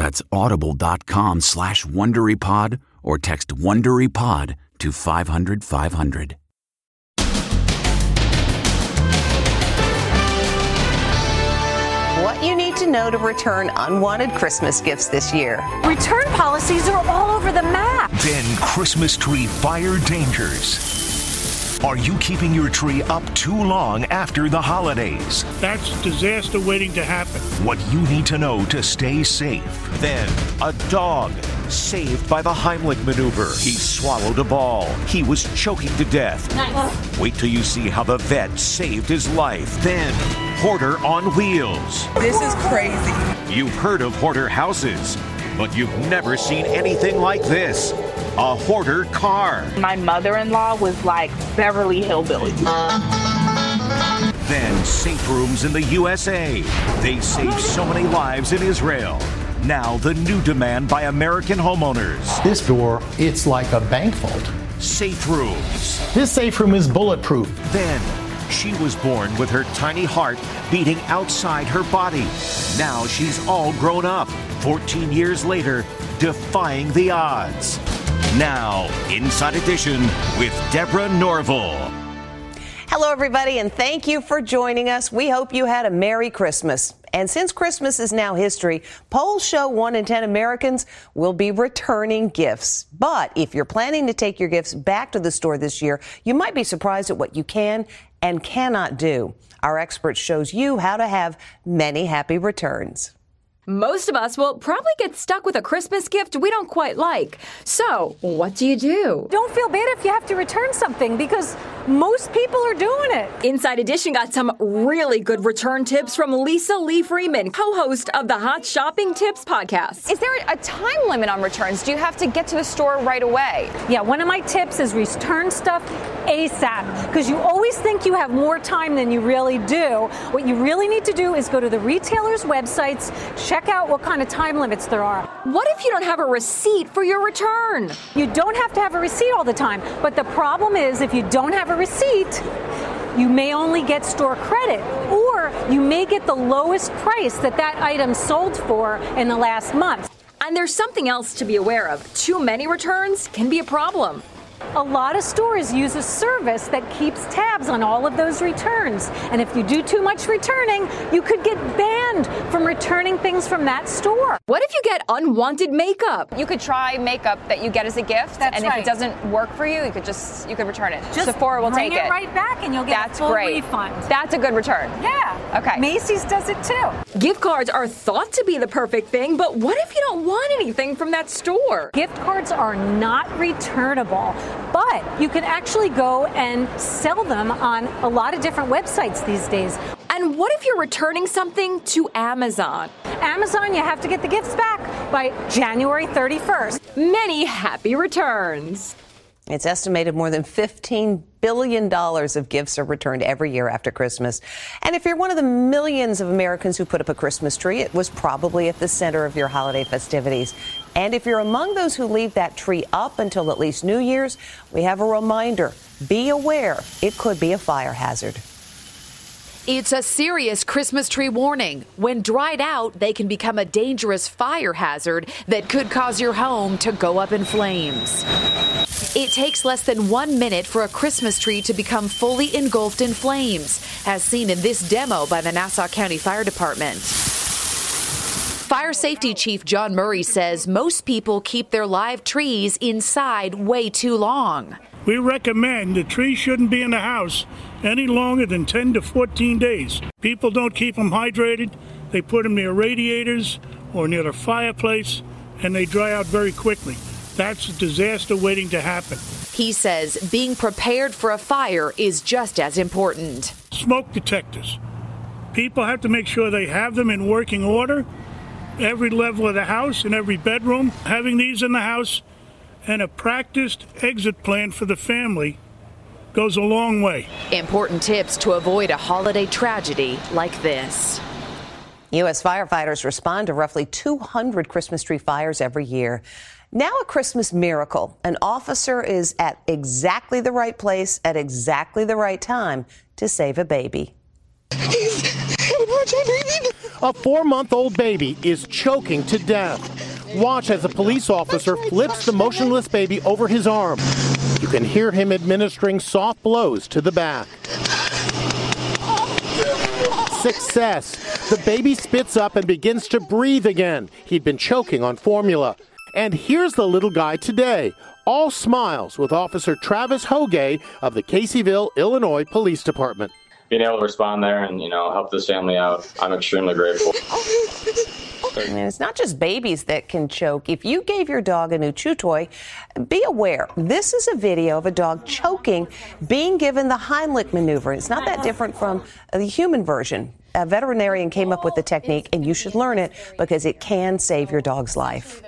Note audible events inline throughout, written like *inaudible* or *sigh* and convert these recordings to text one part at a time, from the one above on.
That's audible.com slash WonderyPod or text WonderyPod to 500, 500. What you need to know to return unwanted Christmas gifts this year. Return policies are all over the map. Then Christmas tree fire dangers. Are you keeping your tree up too long after the holidays? That's disaster waiting to happen. What you need to know to stay safe. Then, a dog saved by the Heimlich maneuver. He swallowed a ball. He was choking to death. Nice. Wait till you see how the vet saved his life. Then, Hoarder on Wheels. This is crazy. You've heard of hoarder houses, but you've never seen anything like this a hoarder car. My mother in law was like Beverly Hillbilly. Then safe rooms in the USA. They saved so many lives in Israel. Now the new demand by American homeowners. This door, it's like a bank vault. Safe rooms. This safe room is bulletproof. Then she was born with her tiny heart beating outside her body. Now she's all grown up, 14 years later, defying the odds. Now, Inside Edition with Deborah Norville. Hello, everybody, and thank you for joining us. We hope you had a Merry Christmas. And since Christmas is now history, polls show one in 10 Americans will be returning gifts. But if you're planning to take your gifts back to the store this year, you might be surprised at what you can and cannot do. Our expert shows you how to have many happy returns. Most of us will probably get stuck with a Christmas gift we don't quite like. So, what do you do? Don't feel bad if you have to return something because most people are doing it. Inside Edition got some really good return tips from Lisa Lee Freeman, co host of the Hot Shopping Tips podcast. Is there a time limit on returns? Do you have to get to the store right away? Yeah, one of my tips is return stuff ASAP because you always think you have more time than you really do. What you really need to do is go to the retailers' websites, check out what kind of time limits there are. What if you don't have a receipt for your return? You don't have to have a receipt all the time, but the problem is if you don't have a receipt, you may only get store credit or you may get the lowest price that that item sold for in the last month. And there's something else to be aware of. Too many returns can be a problem. A lot of stores use a service that keeps tabs on all of those returns. And if you do too much returning, you could get banned from returning things from that store. What if you get unwanted makeup? You could try makeup that you get as a gift, That's and right. if it doesn't work for you, you could just you could return it. Just Sephora will bring take it right back and you'll get That's a full great. refund. That's a good return. Yeah. Okay. Macy's does it too. Gift cards are thought to be the perfect thing, but what if you don't want anything from that store? Gift cards are not returnable, but you can actually go and sell them on a lot of different websites these days. And And what if you're returning something to Amazon? Amazon, you have to get the gifts back by January 31st. Many happy returns. It's estimated more than $15 billion of gifts are returned every year after Christmas. And if you're one of the millions of Americans who put up a Christmas tree, it was probably at the center of your holiday festivities. And if you're among those who leave that tree up until at least New Year's, we have a reminder. Be aware, it could be a fire hazard. It's a serious Christmas tree warning. When dried out, they can become a dangerous fire hazard that could cause your home to go up in flames. It takes less than one minute for a Christmas tree to become fully engulfed in flames, as seen in this demo by the Nassau County Fire Department. Fire Safety Chief John Murray says most people keep their live trees inside way too long. We recommend the tree shouldn't be in the house any longer than 10 to 14 days. People don't keep them hydrated. They put them near radiators or near the fireplace and they dry out very quickly. That's a disaster waiting to happen. He says being prepared for a fire is just as important. Smoke detectors. People have to make sure they have them in working order, every level of the house, and every bedroom. Having these in the house and a practiced exit plan for the family goes a long way. Important tips to avoid a holiday tragedy like this. U.S. firefighters respond to roughly 200 Christmas tree fires every year. Now, a Christmas miracle. An officer is at exactly the right place at exactly the right time to save a baby. A four month old baby is choking to death. Watch as a police officer flips the motionless baby over his arm. You can hear him administering soft blows to the back. Success. The baby spits up and begins to breathe again. He'd been choking on formula. And here's the little guy today, all smiles with Officer Travis Hoge of the Caseyville, Illinois Police Department. Being able to respond there and, you know, help this family out, I'm extremely grateful. It's not just babies that can choke. If you gave your dog a new chew toy, be aware this is a video of a dog choking being given the Heimlich maneuver. It's not that different from the human version. A veterinarian came up with the technique, and you should learn it because it can save your dog's life.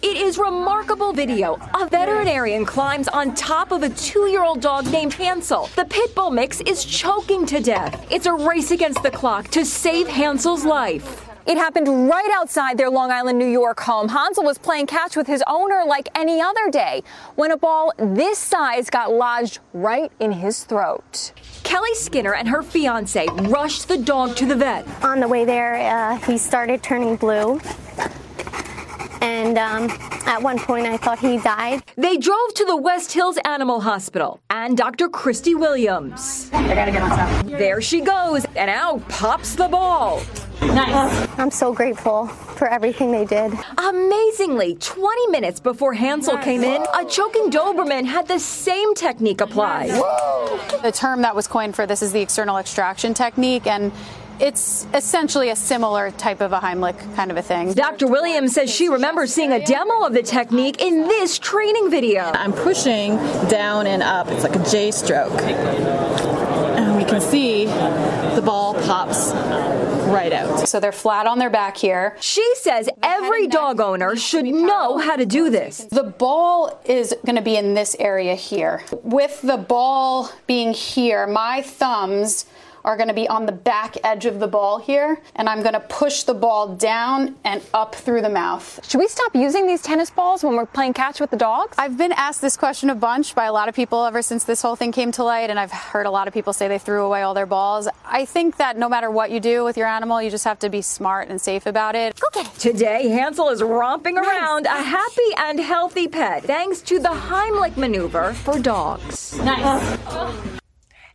It is remarkable video. A veterinarian climbs on top of a two-year-old dog named Hansel. The pit bull mix is choking to death. It's a race against the clock to save Hansel's life. It happened right outside their Long Island, New York home. Hansel was playing catch with his owner like any other day when a ball this size got lodged right in his throat. Kelly Skinner and her fiance rushed the dog to the vet. On the way there, uh, he started turning blue. And um, at one point, I thought he died. They drove to the West Hills Animal Hospital and Dr. Christy Williams. I gotta get on top. There she goes, and out pops the ball. Nice. I'm so grateful for everything they did. Amazingly, 20 minutes before Hansel came in, a choking Doberman had the same technique applied. The term that was coined for this is the external extraction technique, and it's essentially a similar type of a Heimlich kind of a thing. Dr. Williams says she remembers seeing a demo of the technique in this training video. I'm pushing down and up. It's like a J stroke. And we can see the ball pops right out. So they're flat on their back here. She says every dog owner should know how to do this. The ball is going to be in this area here. With the ball being here, my thumbs are going to be on the back edge of the ball here, and I'm going to push the ball down and up through the mouth. Should we stop using these tennis balls when we're playing catch with the dogs? I've been asked this question a bunch by a lot of people ever since this whole thing came to light, and I've heard a lot of people say they threw away all their balls. I think that no matter what you do with your animal, you just have to be smart and safe about it. Okay. Today, Hansel is romping around a happy and healthy pet thanks to the Heimlich maneuver for dogs. Nice. Uh,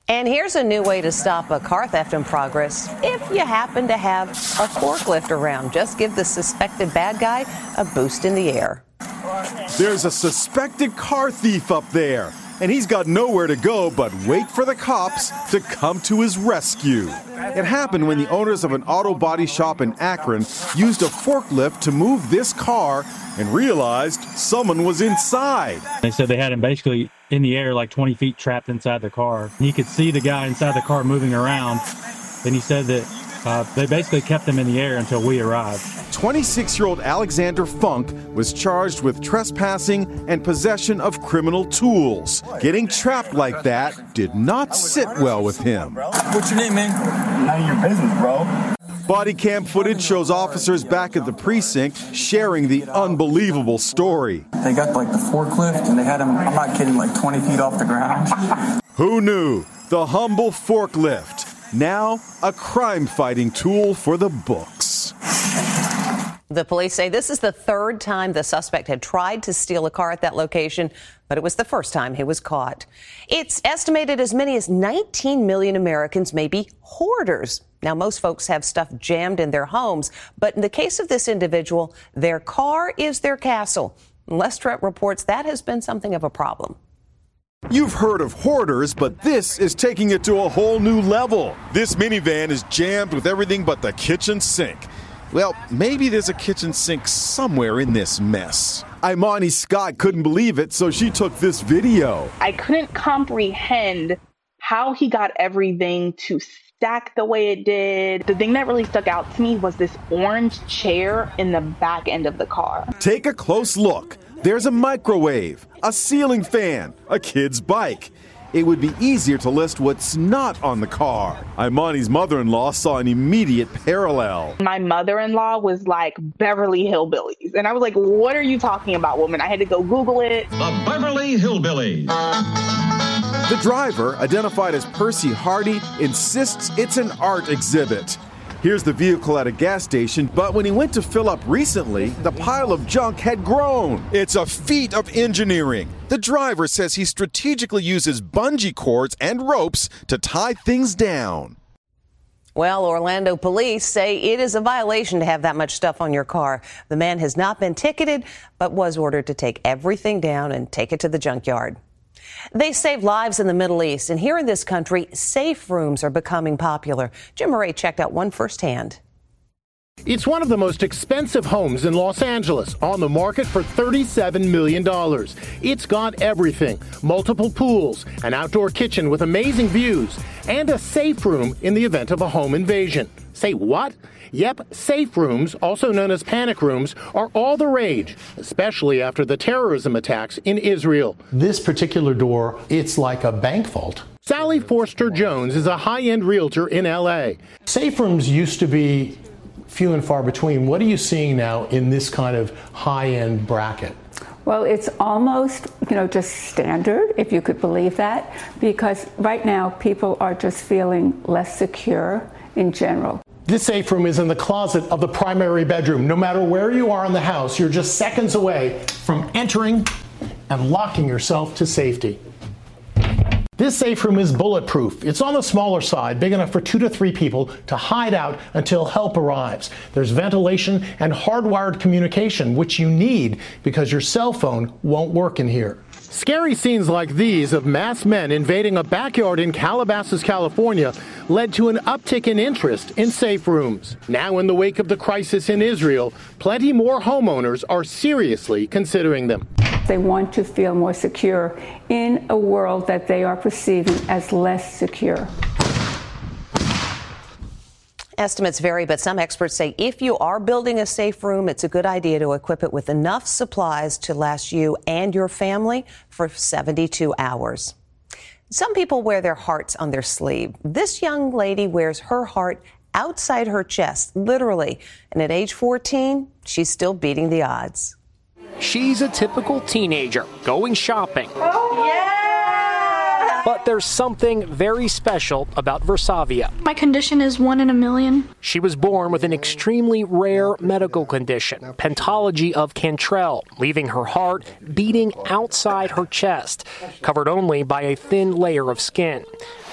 And here's a new way to stop a car theft in progress. If you happen to have a forklift around, just give the suspected bad guy a boost in the air. There's a suspected car thief up there, and he's got nowhere to go but wait for the cops to come to his rescue. It happened when the owners of an auto body shop in Akron used a forklift to move this car and realized someone was inside. They said they had him basically in the air, like 20 feet trapped inside the car. He could see the guy inside the car moving around. and he said that uh, they basically kept him in the air until we arrived. 26 year old Alexander Funk was charged with trespassing and possession of criminal tools. Getting trapped like that did not sit well with him. What's your name, man? None of your business, bro. Body cam footage shows officers back at the precinct sharing the unbelievable story. They got like the forklift and they had him, I'm not kidding, like 20 feet off the ground. *laughs* Who knew? The humble forklift, now a crime fighting tool for the books. The police say this is the third time the suspect had tried to steal a car at that location, but it was the first time he was caught. It's estimated as many as 19 million Americans may be hoarders. Now, most folks have stuff jammed in their homes, but in the case of this individual, their car is their castle. Les Trent reports that has been something of a problem. You've heard of hoarders, but this is taking it to a whole new level. This minivan is jammed with everything but the kitchen sink. Well, maybe there's a kitchen sink somewhere in this mess. Imani Scott couldn't believe it, so she took this video. I couldn't comprehend how he got everything to stack the way it did. The thing that really stuck out to me was this orange chair in the back end of the car. Take a close look. There's a microwave, a ceiling fan, a kid's bike it would be easier to list what's not on the car. Imani's mother in law saw an immediate parallel. My mother in law was like Beverly Hillbillies. And I was like, what are you talking about, woman? I had to go Google it. The Beverly Hillbillies. The driver, identified as Percy Hardy, insists it's an art exhibit. Here's the vehicle at a gas station, but when he went to fill up recently, the pile of junk had grown. It's a feat of engineering. The driver says he strategically uses bungee cords and ropes to tie things down. Well, Orlando police say it is a violation to have that much stuff on your car. The man has not been ticketed, but was ordered to take everything down and take it to the junkyard. They save lives in the Middle East, and here in this country, safe rooms are becoming popular. Jim Moret checked out one firsthand. It's one of the most expensive homes in Los Angeles, on the market for $37 million. It's got everything multiple pools, an outdoor kitchen with amazing views, and a safe room in the event of a home invasion. Say what? Yep, safe rooms, also known as panic rooms, are all the rage, especially after the terrorism attacks in Israel. This particular door, it's like a bank vault. Sally Forster Jones is a high end realtor in LA. Safe rooms used to be few and far between. What are you seeing now in this kind of high end bracket? Well, it's almost, you know, just standard, if you could believe that, because right now people are just feeling less secure in general. This safe room is in the closet of the primary bedroom. No matter where you are in the house, you're just seconds away from entering and locking yourself to safety. This safe room is bulletproof. It's on the smaller side, big enough for two to three people to hide out until help arrives. There's ventilation and hardwired communication, which you need because your cell phone won't work in here. Scary scenes like these of masked men invading a backyard in Calabasas, California, led to an uptick in interest in safe rooms. Now, in the wake of the crisis in Israel, plenty more homeowners are seriously considering them. They want to feel more secure in a world that they are perceiving as less secure. Estimates vary, but some experts say if you are building a safe room, it's a good idea to equip it with enough supplies to last you and your family for 72 hours. Some people wear their hearts on their sleeve. This young lady wears her heart outside her chest, literally. And at age 14, she's still beating the odds. She's a typical teenager going shopping. Oh, yeah! But there's something very special about Virsaviya. My condition is one in a million. She was born with an extremely rare medical condition, pentalogy of Cantrell, leaving her heart beating outside her chest, covered only by a thin layer of skin.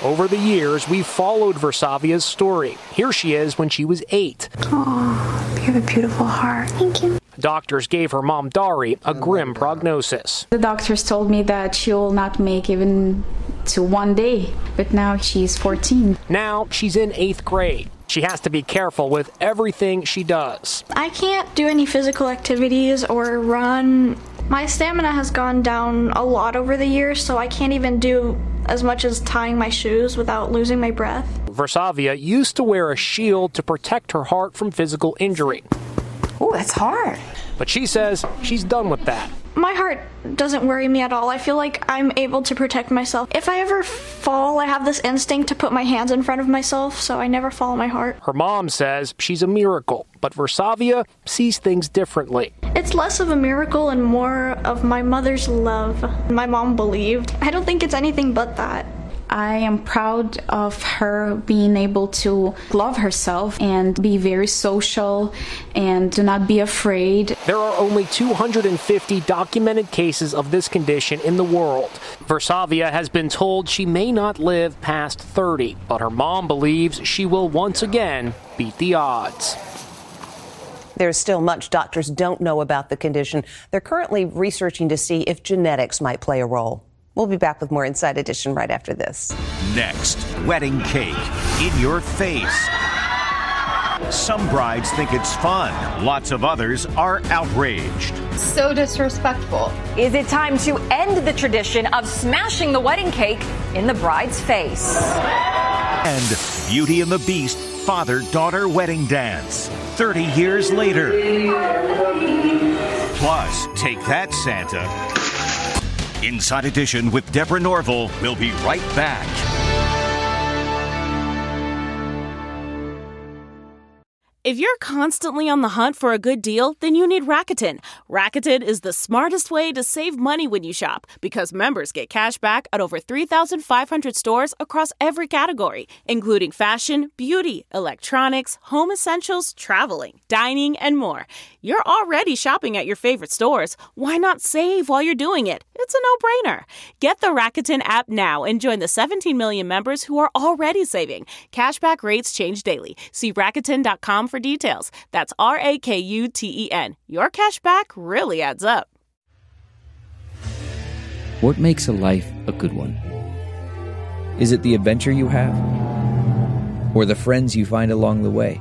Over the years, we've followed Virsaviya's story. Here she is when she was eight. Oh, you have a beautiful heart. Thank you. Doctors gave her mom Dari a grim prognosis. The doctors told me that she will not make even to one day, but now she's 14. Now she's in eighth grade. She has to be careful with everything she does. I can't do any physical activities or run My stamina has gone down a lot over the years, so I can't even do as much as tying my shoes without losing my breath. Virsaviya used to wear a shield to protect her heart from physical injury. Oh, that's hard. But she says she's done with that. My heart doesn't worry me at all. I feel like I'm able to protect myself. If I ever fall, I have this instinct to put my hands in front of myself, so I never follow my heart. Her mom says she's a miracle, but Virsaviya sees things differently. It's less of a miracle and more of my mother's love. My mom believed. I don't think it's anything but that. I am proud of her being able to love herself and be very social and do not be afraid. There are only 250 documented cases of this condition in the world. Virsaviya has been told she may not live past 30, but her mom believes she will once again beat the odds. There's still much doctors don't know about the condition. They're currently researching to see if genetics might play a role. We'll be back with more Inside Edition right after this. Next, wedding cake in your face. Some brides think it's fun, lots of others are outraged. So disrespectful. Is it time to end the tradition of smashing the wedding cake in the bride's face? And Beauty and the Beast father daughter wedding dance 30 years later. Plus, take that, Santa. Inside Edition with Deborah Norville. We'll be right back. If you're constantly on the hunt for a good deal, then you need Rakuten. Rakuten is the smartest way to save money when you shop because members get cash back at over 3,500 stores across every category, including fashion, beauty, electronics, home essentials, traveling, dining, and more. You're already shopping at your favorite stores. Why not save while you're doing it? It's a no brainer. Get the Rakuten app now and join the 17 million members who are already saving. Cashback rates change daily. See Rakuten.com for details. That's R A K U T E N. Your cashback really adds up. What makes a life a good one? Is it the adventure you have? Or the friends you find along the way?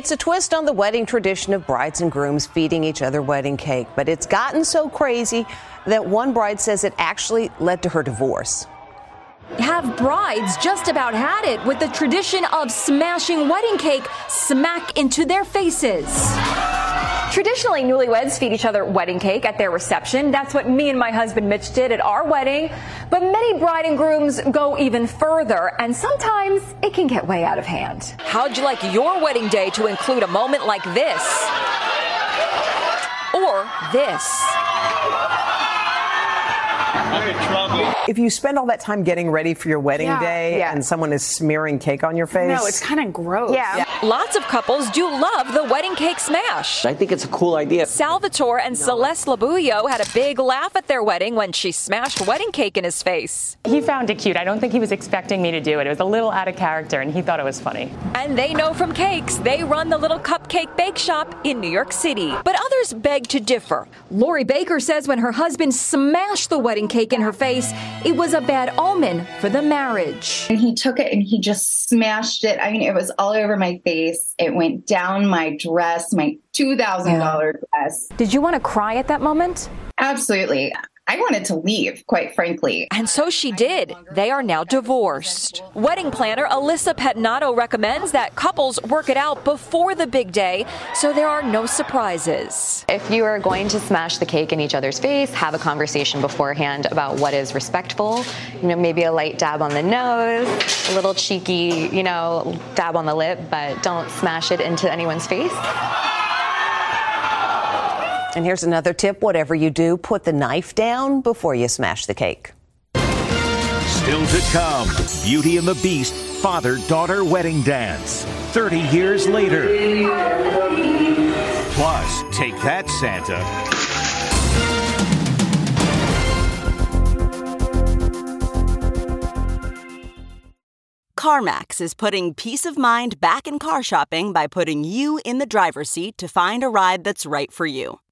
It's a twist on the wedding tradition of brides and grooms feeding each other wedding cake, but it's gotten so crazy that one bride says it actually led to her divorce. Have brides just about had it with the tradition of smashing wedding cake smack into their faces. Traditionally, newlyweds feed each other wedding cake at their reception. That's what me and my husband Mitch did at our wedding. But many bride and grooms go even further, and sometimes it can get way out of hand. How'd you like your wedding day to include a moment like this? Or this? If you spend all that time getting ready for your wedding Yeah, day yeah. and someone is smearing cake on your face, No, it's kind of gross. Yeah. Lots of couples do love the wedding cake smash. I think it's a cool idea. Salvatore and Celeste Labullo had a big laugh at their wedding when she smashed wedding cake in his face. He found it cute. I don't think he was expecting me to do it. It was a little out of character, and he thought it was funny. And they know from cakes, they run the little cupcake bake shop in New York City. But others beg to differ. Lori Baker says when her husband smashed the wedding cake in her face, it was a bad omen for the marriage. And he took it and he just smashed it. I mean, it was all over my face. It went down my dress, my $2,000 dress. Did you want to cry at that moment? Absolutely. I wanted to leave, quite frankly. And so she did. They are now divorced. Wedding planner Alyssa Petnato recommends that couples work it out before the big day so there are no surprises. If you are going to smash the cake in each other's face, have a conversation beforehand about what is respectful. You know, maybe a light dab on the nose, a little cheeky, you know, dab on the lip, but don't smash it into anyone's face. And here's another tip whatever you do, put the knife down before you smash the cake. Still to come Beauty and the Beast father daughter wedding dance 30 years later. Plus, take that, Santa. CarMax is putting peace of mind back in car shopping by putting you in the driver's seat to find a ride that's right for you.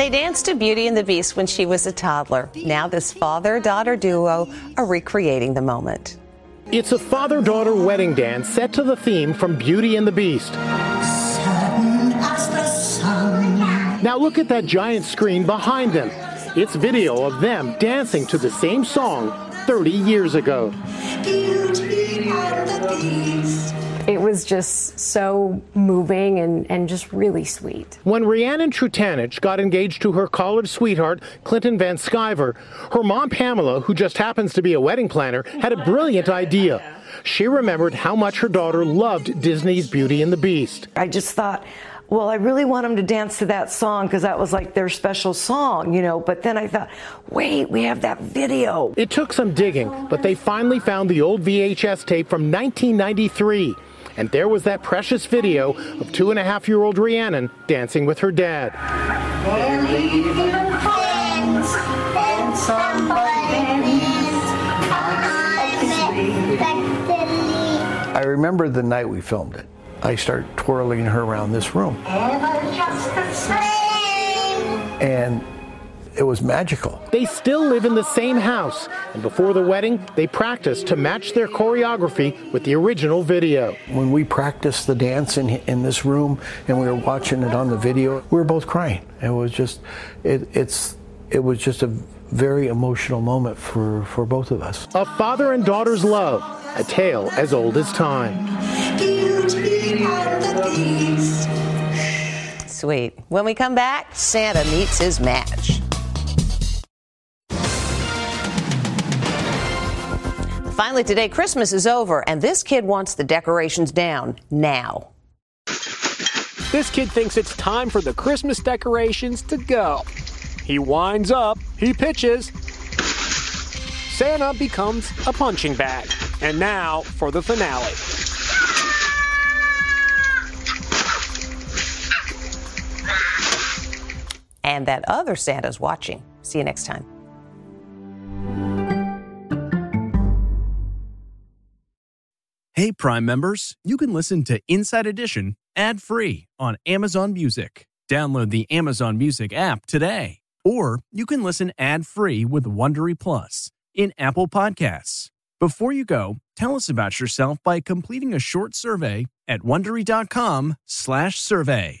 They danced to Beauty and the Beast when she was a toddler. Now, this father daughter duo are recreating the moment. It's a father daughter wedding dance set to the theme from Beauty and the Beast. Now, look at that giant screen behind them. It's video of them dancing to the same song 30 years ago. It was just so moving and, and just really sweet. When Rhiannon Trutanich got engaged to her college sweetheart, Clinton Van Sciver, her mom, Pamela, who just happens to be a wedding planner, had a brilliant idea. She remembered how much her daughter loved Disney's Beauty and the Beast. I just thought, well, I really want them to dance to that song because that was like their special song, you know. But then I thought, wait, we have that video. It took some digging, but they finally found the old VHS tape from 1993. And there was that precious video of two and a half year old Rhiannon dancing with her dad. I remember the night we filmed it. I start twirling her around this room. And it was magical. They still live in the same house, and before the wedding, they practiced to match their choreography with the original video. When we practiced the dance in, in this room and we were watching it on the video, we were both crying. It was just, it, it's, it was just a very emotional moment for, for both of us. A father and daughter's love, a tale as old as time. Sweet. When we come back, Santa meets his match. Finally, today, Christmas is over, and this kid wants the decorations down now. This kid thinks it's time for the Christmas decorations to go. He winds up, he pitches. Santa becomes a punching bag. And now for the finale. And that other Santa's watching. See you next time. Hey, Prime members, you can listen to Inside Edition ad free on Amazon Music. Download the Amazon Music app today. Or you can listen ad free with Wondery Plus in Apple Podcasts. Before you go, tell us about yourself by completing a short survey at wondery.com/survey.